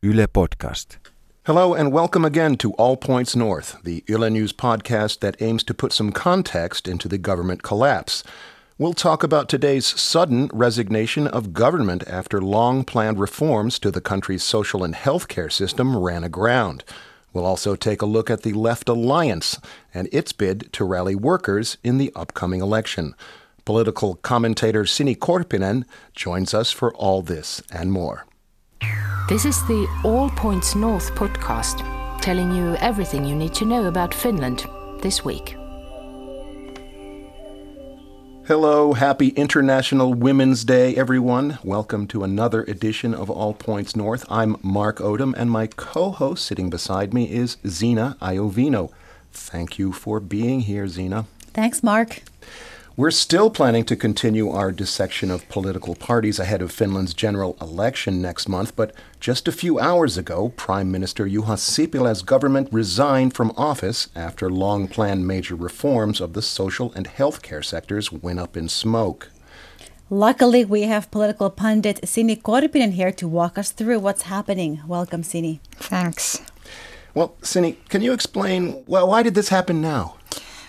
Yle Podcast. Hello and welcome again to All Points North, the Yle News podcast that aims to put some context into the government collapse. We'll talk about today's sudden resignation of government after long planned reforms to the country's social and health care system ran aground. We'll also take a look at the Left Alliance and its bid to rally workers in the upcoming election. Political commentator Sini Korpinen joins us for all this and more. This is the All Points North podcast, telling you everything you need to know about Finland this week. Hello, happy International Women's Day, everyone. Welcome to another edition of All Points North. I'm Mark Odom, and my co host sitting beside me is Zena Iovino. Thank you for being here, Zena. Thanks, Mark. We're still planning to continue our dissection of political parties ahead of Finland's general election next month, but just a few hours ago, Prime Minister Juha Sipilä's government resigned from office after long planned major reforms of the social and healthcare sectors went up in smoke. Luckily, we have political pundit Sini Korpinen here to walk us through what's happening. Welcome, Sini. Thanks. Well, Sini, can you explain, well, why did this happen now?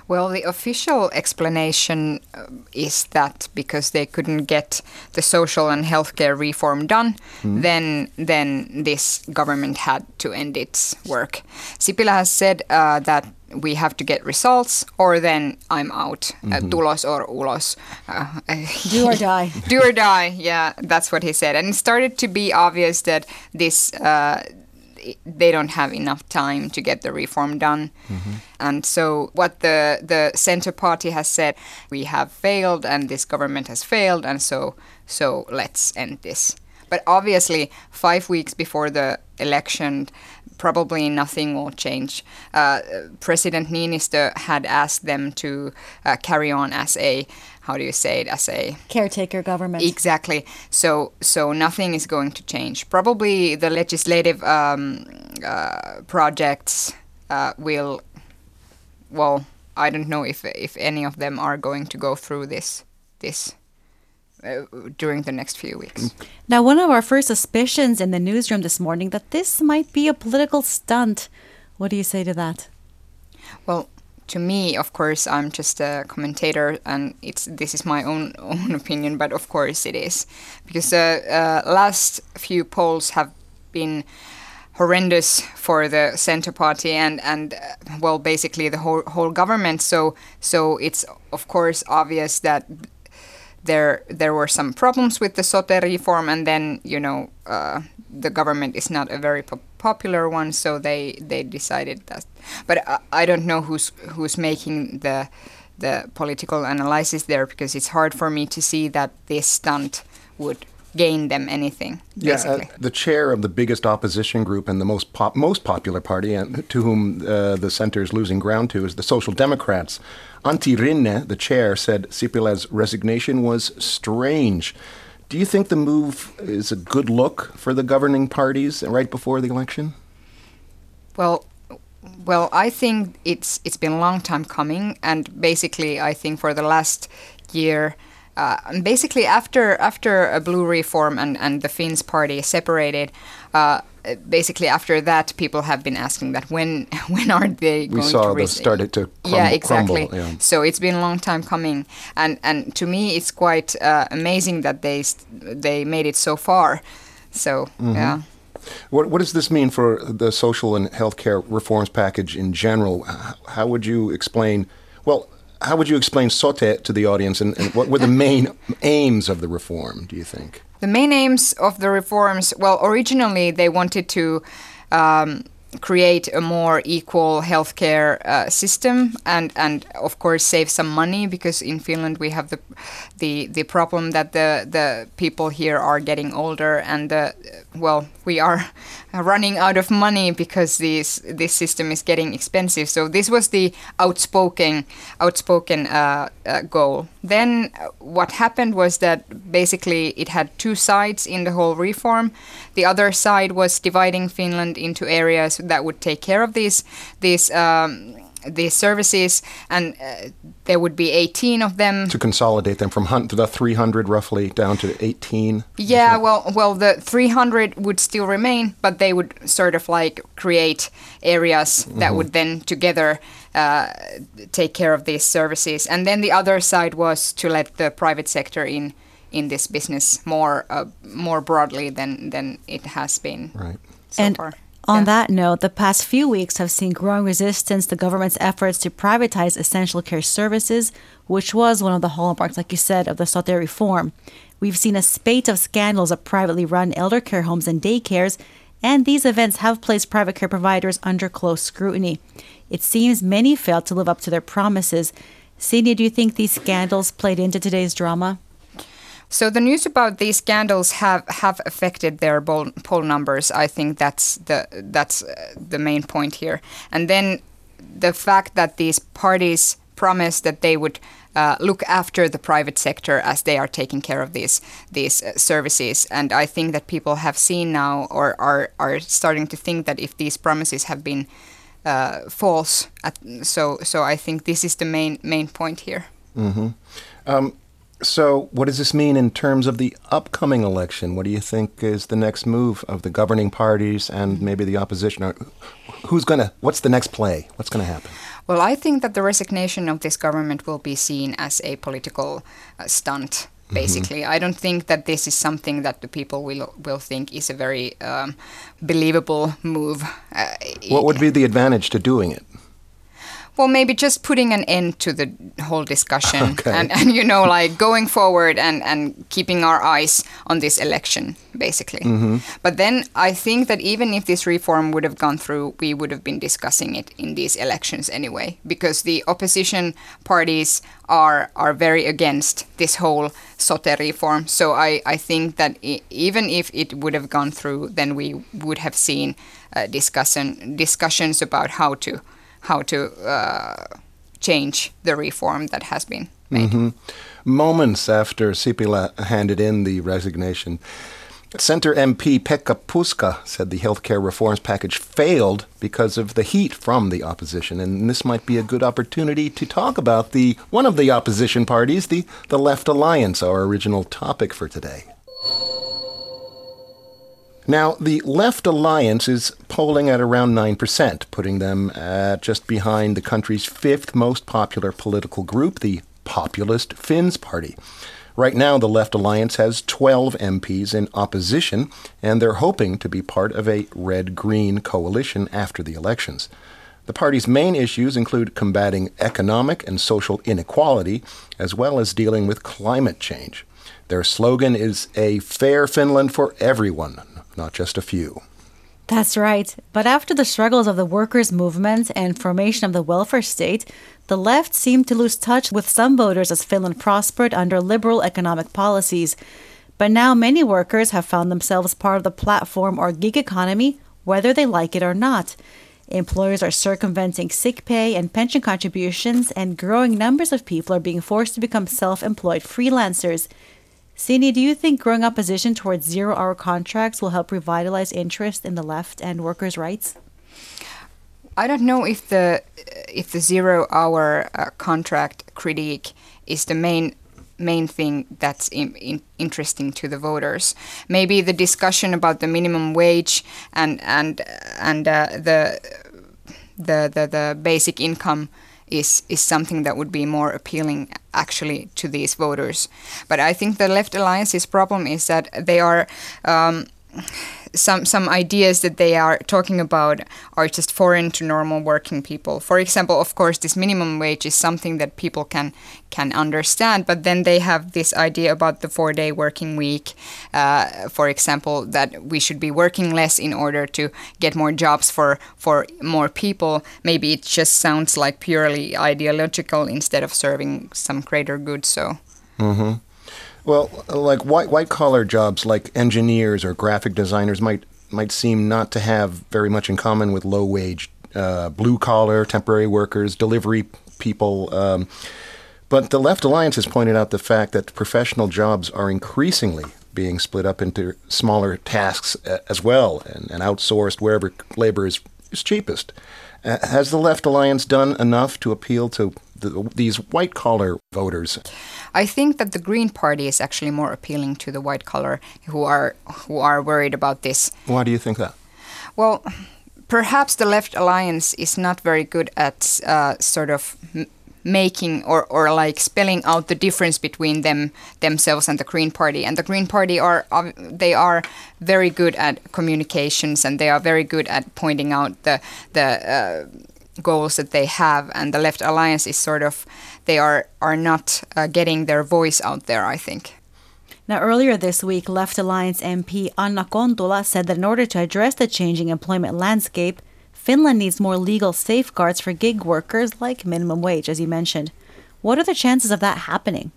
Well, the official explanation uh, is that because they couldn't get the social and healthcare reform done, mm. then then this government had to end its work. Sipilä has said uh, that we have to get results or then I'm out. Uh, mm-hmm. Uh, tulos or ulos. Uh, do or die. do or die. Yeah, that's what he said. And it started to be obvious that this uh, they don't have enough time to get the reform done. Mm-hmm. And so, what the the center party has said, we have failed, and this government has failed, and so so let's end this. But obviously, five weeks before the election, probably nothing will change. Uh, President Niinistö had asked them to uh, carry on as a how do you say it as a caretaker government. Exactly. So so nothing is going to change. Probably the legislative um, uh, projects uh, will well i don't know if if any of them are going to go through this this during the next few weeks. Now, one of our first suspicions in the newsroom this morning that this might be a political stunt. What do you say to that? Well, to me, of course, I'm just a commentator, and it's this is my own own opinion. But of course, it is because the uh, last few polls have been horrendous for the center party and and uh, well, basically the whole whole government. So so it's of course obvious that there there were some problems with the SOTE reform, and then you know uh, the government is not a very po- popular one, so they they decided that. But I, I don't know who's who's making the the political analysis there because it's hard for me to see that this stunt would gain them anything. Yeah, uh, the chair of the biggest opposition group and the most pop, most popular party, and to whom uh, the center is losing ground to, is the Social Democrats. Antti Rinne, the chair, said Sipilä's resignation was strange. Do you think the move is a good look for the governing parties right before the election? Well, well, I think it's it's been a long time coming, and basically, I think for the last year, uh, basically after after a blue reform and and the Finns party separated, uh, basically after that, people have been asking that when when are they going to we going saw to this started to crumble, yeah exactly crumble, yeah. so it's been a long time coming and and to me it's quite uh, amazing that they they made it so far so mm-hmm. yeah what, what does this mean for the social and healthcare reforms package in general? How would you explain? Well, how would you explain SOTE to the audience, and, and what were the main aims of the reform? Do you think? The main aims of the reforms, well, originally they wanted to um, create a more equal healthcare uh, system and and of course save some money because in Finland we have the the the problem that the the people here are getting older and the well we are running out of money because this this system is getting expensive. So this was the outspoken outspoken uh, uh, goal. Then what happened was that basically it had two sides in the whole reform. The other side was dividing Finland into areas that would take care of these these um, these services, and uh, there would be 18 of them. To consolidate them from hun- the 300 roughly down to 18. Yeah, well, well, the 300 would still remain, but they would sort of like create areas that would then together uh, take care of these services. And then the other side was to let the private sector in in this business more uh, more broadly than than it has been Right. so and far. On Yeah. that note, the past few weeks have seen growing resistance to government's efforts to privatize essential care services, which was one of the hallmarks, like you said, of the Sote reform. We've seen a spate of scandals at privately run elder care homes and daycares, and these events have placed private care providers under close scrutiny. It seems many failed to live up to their promises. Sini, do you think these scandals played into today's drama? So the news about these scandals have, have affected their poll, poll numbers. I think that's the that's uh, the main point here. And then the fact that these parties promised that they would uh, look after the private sector as they are taking care of these these uh, services. And I think that people have seen now or are are starting to think that if these promises have been uh, false, at, so so I think this is the main main point here. So, what does this mean in terms of the upcoming election? What do you think is the next move of the governing parties and maybe the opposition? Who's going to, what's the next play? What's going to happen? Well, I think that the resignation of this government will be seen as a political uh, stunt. Basically, I don't think that this is something that the people will will think is a very um, believable move. Uh, What would be the advantage to doing it? Well, maybe just putting an end to the whole discussion Okay. and, and you know like going forward and, and keeping our eyes on this election basically. But then I think that even if this reform would have gone through, we would have been discussing it in these elections anyway because the opposition parties are are very against this whole SOTE reform. So I, I think that i even if it would have gone through, then we would have seen uh, discussion discussions about how to how to uh, change the reform that has been made. Moments after Sipilä handed in the resignation, Center MP Pekka Puska said the healthcare reforms package failed because of the heat from the opposition, and this might be a good opportunity to talk about the one of the opposition parties, the the Left Alliance, our original topic for today. Now, the Left Alliance is polling at around 9%, putting them at just behind the country's fifth most popular political group, the Populist Finns Party. Right now, the Left Alliance has 12 MPs in opposition, and they're hoping to be part of a red green coalition after the elections. The party's main issues include combating economic and social inequality, as well as dealing with climate change. Their slogan is a fair Finland for everyone, not just a few. That's right. But after the struggles of the workers' movement and formation of the welfare state, the left seemed to lose touch with some voters as Finland prospered under liberal economic policies. But now many workers have found themselves part of the platform or gig economy, whether they like it or not. Employers are circumventing sick pay and pension contributions, and growing numbers of people are being forced to become self employed freelancers. Sini, do you think growing opposition towards zero hour contracts will help revitalize interest in the left and workers' rights? I don't know if the if the zero hour uh, contract critique is the main main thing that's in, in, interesting to the voters. Maybe the discussion about the minimum wage and and and uh, the, the the the basic income is is something that would be more appealing actually to these voters. But I think the Left Alliance's problem is that they are. Um, some some ideas that they are talking about are just foreign to normal working people. For example, of course, this minimum wage is something that people can can understand, but then they have this idea about the four-day working week. Uh, for example, that we should be working less in order to get more jobs for for more people. Maybe it just sounds like purely ideological instead of serving some greater good. So. Well, like white white collar jobs like engineers or graphic designers might might seem not to have very much in common with low wage uh, blue collar temporary workers, delivery people. Um, but the Left Alliance has pointed out the fact that professional jobs are increasingly being split up into smaller tasks uh, as well and, and outsourced wherever labor is is cheapest. Uh, has the Left Alliance done enough to appeal to the, these white collar voters? I think that the Green Party is actually more appealing to the white collar who are who are worried about this. Why do you think that? Well, perhaps the Left Alliance is not very good at uh, sort of making or, or like spelling out the difference between them themselves and the Green Party. And the Green Party are they are very good at communications and they are very good at pointing out the the uh, goals that they have. And the Left Alliance is sort of they are are not uh, getting their voice out there. I think. Now, earlier this week, Left Alliance MP Anna Kontula said that in order to address the changing employment landscape, Finland needs more legal safeguards for gig workers like minimum wage, as you mentioned. What are the chances of that happening?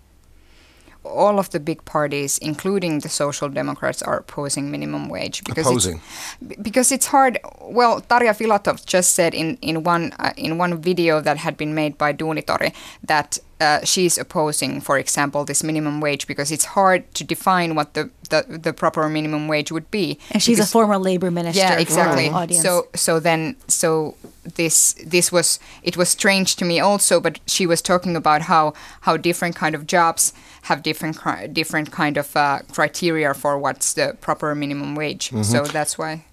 All of the big parties, including the Social Democrats, are opposing minimum wage because opposing. It's, because it's hard. Well, Tarja Filatov just said in in one uh, in one video that had been made by Duunitori that uh, she's opposing, for example, this minimum wage because it's hard to define what the, the, the proper minimum wage would be. And she's because, a former labor minister. Yeah, exactly. So so then so this this was it was strange to me also, but she was talking about how how different kind of jobs have different different kind of uh, criteria for what's the proper minimum wage. Mm-hmm. So that's why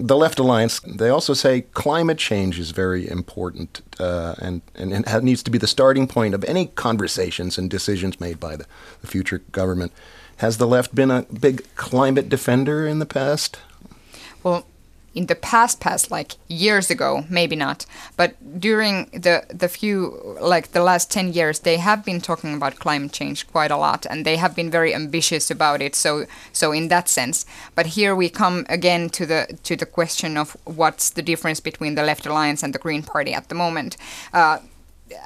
the Left Alliance, they also say climate change is very important uh, and, and, and needs to be the starting point of any conversations and decisions made by the, the future government. Has the left been a big climate defender in the past? Well, in the past past like years ago maybe not but during the the few like the last 10 years they have been talking about climate change quite a lot and they have been very ambitious about it so so in that sense. But here we come again to the to the question of what's the difference between the left alliance and the green party at the moment. Uh,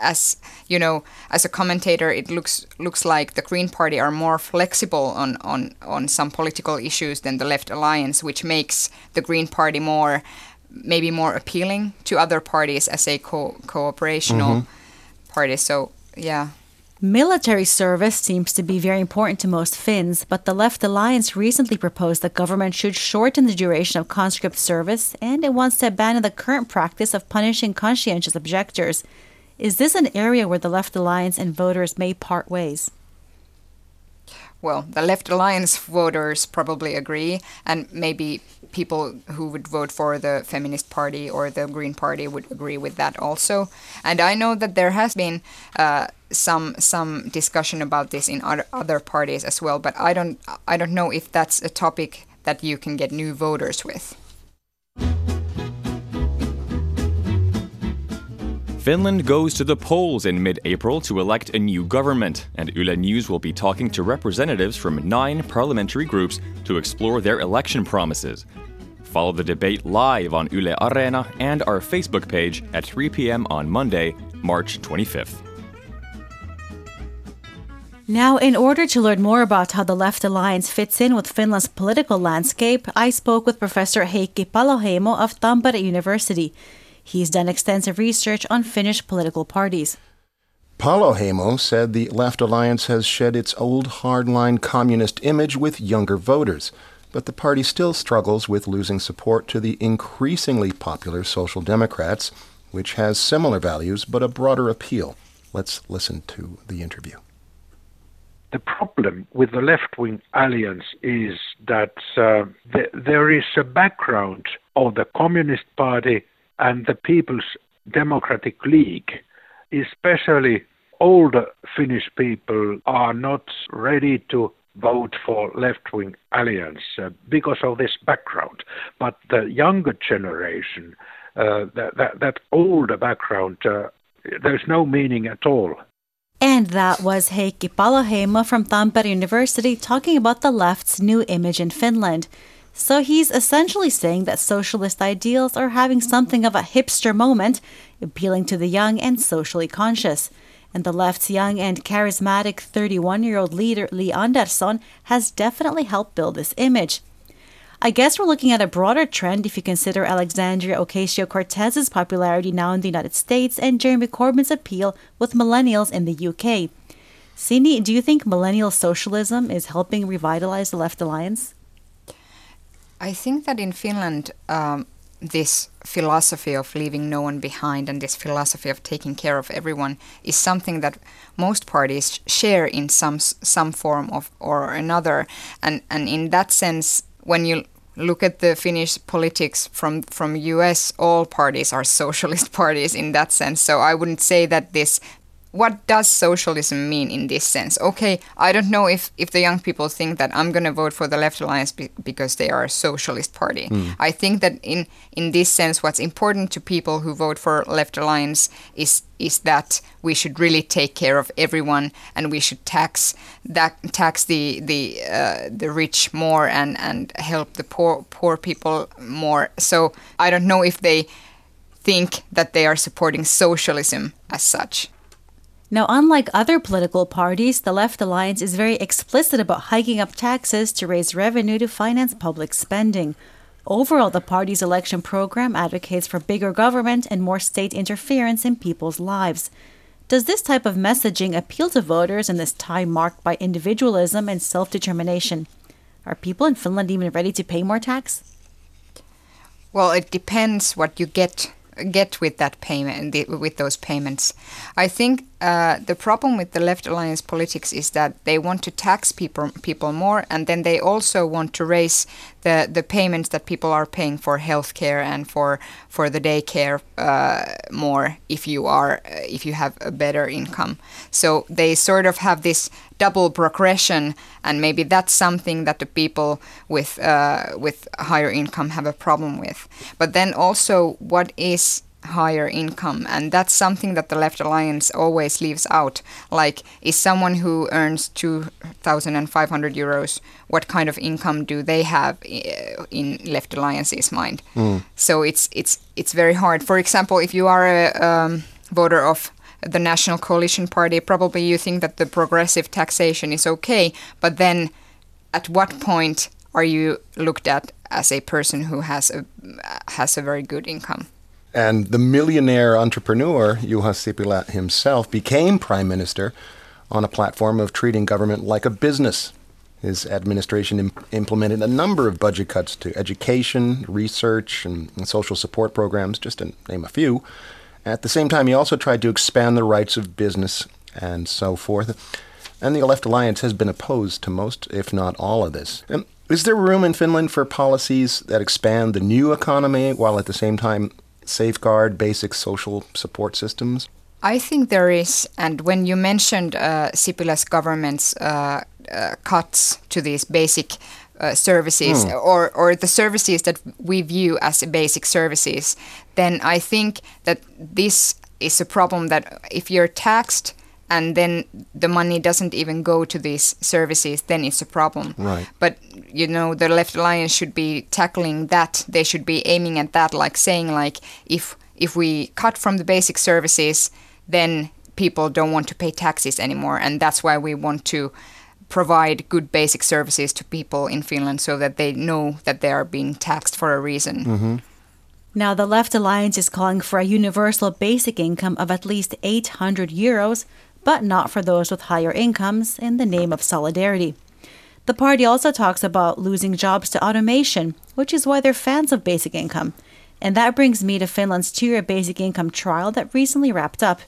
as you know, as a commentator, it looks looks like the Green Party are more flexible on on on some political issues than the Left Alliance, which makes the Green Party more maybe more appealing to other parties as a co- cooperational mm-hmm. party. So yeah. Military service seems to be very important to most Finns, but the Left Alliance recently proposed that government should shorten the duration of conscript service, and it wants to abandon the current practice of punishing conscientious objectors. Is this an area where the Left Alliance and voters may part ways? Well, the Left Alliance voters probably agree, and maybe people who would vote for the Feminist Party or the Green Party would agree with that also. And I know that there has been uh, some some discussion about this in other, other parties as well, but I don't I don't know if that's a topic that you can get new voters with. Finland goes to the polls in mid April to elect a new government, and Yle News will be talking to representatives from nine parliamentary groups to explore their election promises. Follow the debate live on Yle Areena and our Facebook page at 3 p.m. on Monday, March 25th. Now, in order to learn more about how the Left Alliance fits in with Finland's political landscape, I spoke with Professor Heikki Paloheimo of Tampere University. He's done extensive research on Finnish political parties. Paloheimo said the Left Alliance has shed its old hardline communist image with younger voters, but the party still struggles with losing support to the increasingly popular Social Democrats, which has similar values but a broader appeal. Let's listen to the interview. The problem with the left wing alliance is that uh, th- there is a background of the Communist Party and the People's Democratic League, especially older Finnish people, are not ready to vote for left wing alliance uh, because of this background. But the younger generation, uh, that, that, that, older background, uh, there's no meaning at all. And that was Heikki Paloheimo from Tampere University talking about the left's new image in Finland. So he's essentially saying that socialist ideals are having something of a hipster moment, appealing to the young and socially conscious. And the left's young and charismatic 31 year old leader, Li Andersson has definitely helped build this image. I guess we're looking at a broader trend if you consider Alexandria Ocasio Cortez's popularity now in the United States and Jeremy Corbyn's appeal with millennials in the UK. Sini, do you think millennial socialism is helping revitalize the Left Alliance? I think that in Finland, um, this philosophy of leaving no one behind and this philosophy of taking care of everyone is something that most parties share in some some form of or another. And and in that sense when you look at the Finnish politics from from US all parties are socialist parties in that sense. So I wouldn't say that this what does socialism mean in this sense? Okay, I don't know if, if the young people think that I'm going to vote for the Left Alliance be, because they are a socialist party. Mm. I think that in in this sense, what's important to people who vote for Left Alliance is is that we should really take care of everyone and we should tax that tax the the uh, the rich more and and help the poor poor people more. So I don't know if they think that they are supporting socialism as such. Now, unlike other political parties, the Left Alliance is very explicit about hiking up taxes to raise revenue to finance public spending. Overall, the party's election program advocates for bigger government and more state interference in people's lives. Does this type of messaging appeal to voters in this time marked by individualism and self determination? Are people in Finland even ready to pay more tax? Well, it depends what you get get with that payment with those payments. I think uh, the problem with the left alliance politics is that they want to tax people people more, and then they also want to raise the the payments that people are paying for healthcare and for for the daycare uh, more if you are uh, if you have a better income. So they sort of have this double progression, and maybe that's something that the people with uh, with higher income have a problem with. But then also, what is higher income and that's something that the left alliance always leaves out. Like is someone who earns 2500 euros what kind of income do they have uh, in left alliance's mind? Mm. so it's it's it's very hard. For example if you are a um, voter of the national coalition party probably you think that the progressive taxation is okay but then at what point are you looked at as a person who has a has a very good income and the millionaire entrepreneur, Juha Sipilä himself, became prime minister on a platform of treating government like a business. His administration Im- implemented a number of budget cuts to education, research, and, and social support programs, just to name a few. At the same time, he also tried to expand the rights of business and so forth. And the Left Alliance has been opposed to most, if not all, of this. And is there room in Finland for policies that expand the new economy while at the same time safeguard basic social support systems? I think there is. And when you mentioned uh, Sipilä's government's uh, uh, cuts to these basic uh, services mm. or, or the services that we view as basic services, then I think that this is a problem that if you're taxed and then the money doesn't even go to these services, then it's a problem. Right. But you know, the Left Alliance should be tackling that. They should be aiming at that, like saying like if if we cut from the basic services, then people don't want to pay taxes anymore, and that's why we want to provide good basic services to people in Finland so that they know that they are being taxed for a reason. Mm-hmm. Now, the Left Alliance is calling for a universal basic income of at least 800 euros but not for those with higher incomes in the name of solidarity. The party also talks about losing jobs to automation, which is why they're fans of basic income. And that brings me to Finland's two year basic income trial that recently wrapped up.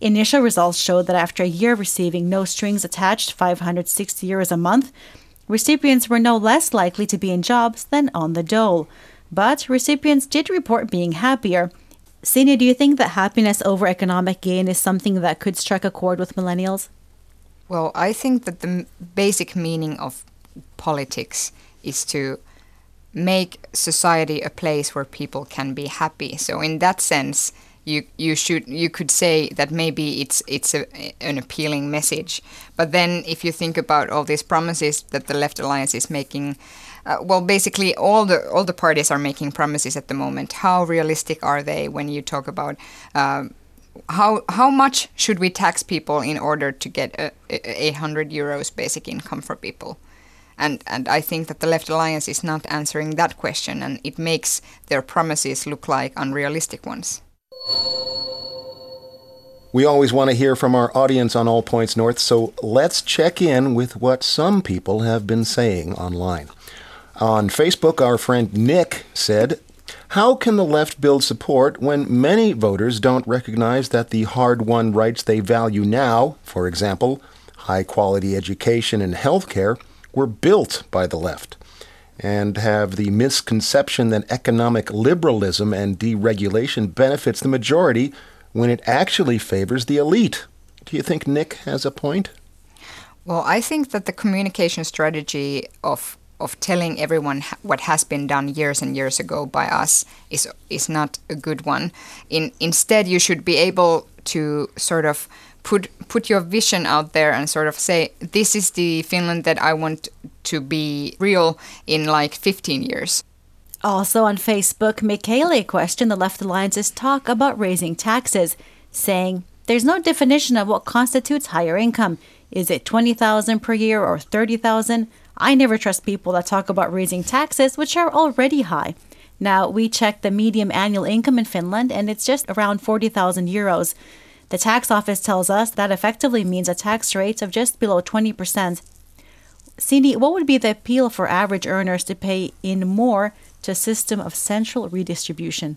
Initial results showed that after a year receiving no strings attached 560 euros a month, recipients were no less likely to be in jobs than on the dole. But recipients did report being happier, Sini, do you think that happiness over economic gain is something that could strike a chord with millennials? Well, I think that the basic meaning of politics is to make society a place where people can be happy. So in that sense, you you should you could say that maybe it's it's a, an appealing message. But then if you think about all these promises that the left alliance is making uh, well, basically, all the all the parties are making promises at the moment. How realistic are they when you talk about uh, how how much should we tax people in order to get a, a 800 euros basic income for people? And and I think that the Left Alliance is not answering that question, and it makes their promises look like unrealistic ones. We always want to hear from our audience on All Points North, so let's check in with what some people have been saying online. On Facebook, our friend Nick said, How can the left build support when many voters don't recognize that the hard won rights they value now, for example, high quality education and health care, were built by the left? And have the misconception that economic liberalism and deregulation benefits the majority when it actually favors the elite. Do you think Nick has a point? Well, I think that the communication strategy of of telling everyone what has been done years and years ago by us is is not a good one. In instead, you should be able to sort of put put your vision out there and sort of say this is the Finland that I want to be real in like 15 years. Also on Facebook, Michele questioned the Left Alliance's talk about raising taxes, saying, There's no definition of what constitutes higher income. Is it 20,000 per year or 30,000? I never trust people that talk about raising taxes, which are already high. Now, we checked the median annual income in Finland, and it's just around 40,000 euros. The tax office tells us that effectively means a tax rate of just below 20%. Sini, what would be the appeal for average earners to pay in more to a system of central redistribution?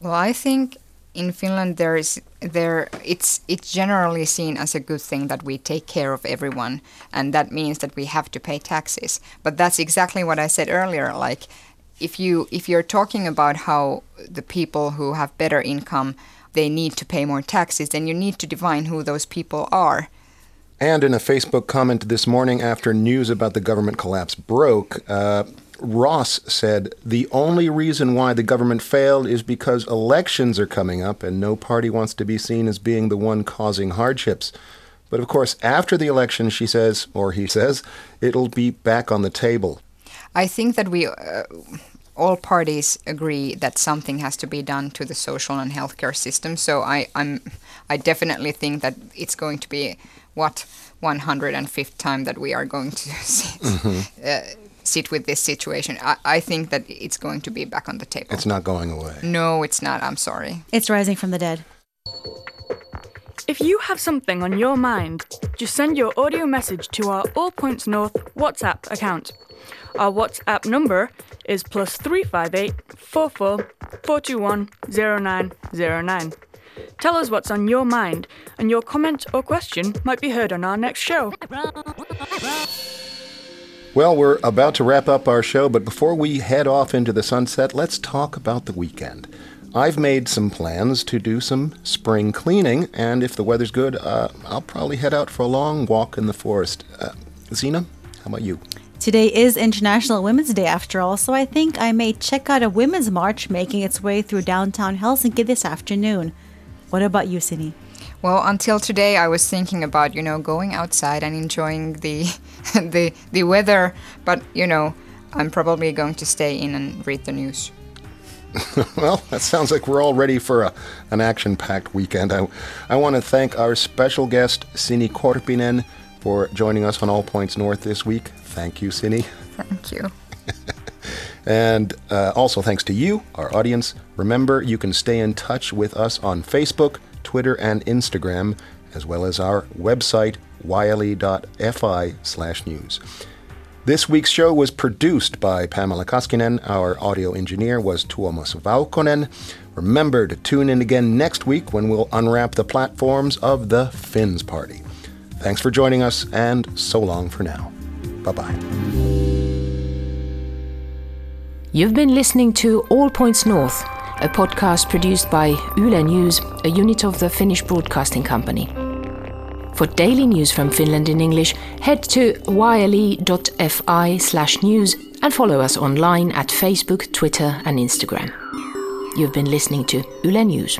Well, I think in Finland there is there it's it's generally seen as a good thing that we take care of everyone and that means that we have to pay taxes. But that's exactly what I said earlier like if you if you're talking about how the people who have better income they need to pay more taxes then you need to define who those people are. And in a Facebook comment this morning after news about the government collapse broke, uh, Ross said the only reason why the government failed is because elections are coming up and no party wants to be seen as being the one causing hardships. But of course, after the election, she says, or he says, it'll be back on the table. I think that we. Uh, all parties agree that something has to be done to the social and healthcare system. So I, I'm, I definitely think that it's going to be what 105th time that we are going to see, mm-hmm. uh, sit with this situation. I, I think that it's going to be back on the table. It's not going away. No, it's not. I'm sorry. It's rising from the dead. If you have something on your mind, just send your audio message to our All Points North WhatsApp account. Our WhatsApp number is plus 358 44 421 0909. Tell us what's on your mind, and your comment or question might be heard on our next show. Well, we're about to wrap up our show, but before we head off into the sunset, let's talk about the weekend. I've made some plans to do some spring cleaning, and if the weather's good, uh, I'll probably head out for a long walk in the forest. Uh, Zena, how about you? Today is International Women's Day after all, so I think I may check out a women's march making its way through downtown Helsinki this afternoon. What about you, Sini? Well, until today, I was thinking about you know going outside and enjoying the the the weather, but you know I'm probably going to stay in and read the news. well, that sounds like we're all ready for a, an action-packed weekend. I, I want to thank our special guest, Sini Korpinen, for joining us on All Points North this week. Thank you, Sini. Thank you. and uh, also thanks to you, our audience. Remember, you can stay in touch with us on Facebook, Twitter, and Instagram, as well as our website, yle.fi slash news. This week's show was produced by Pamela Kaskinen. Our audio engineer was Tuomas Vaukonen. Remember to tune in again next week when we'll unwrap the platforms of the Finns Party. Thanks for joining us, and so long for now. Bye bye. You've been listening to All Points North a podcast produced by Yle News, a unit of the Finnish Broadcasting Company. For daily news from Finland in English, head to yle.fi slash news and follow us online at Facebook, Twitter, and Instagram. You've been listening to Yle News.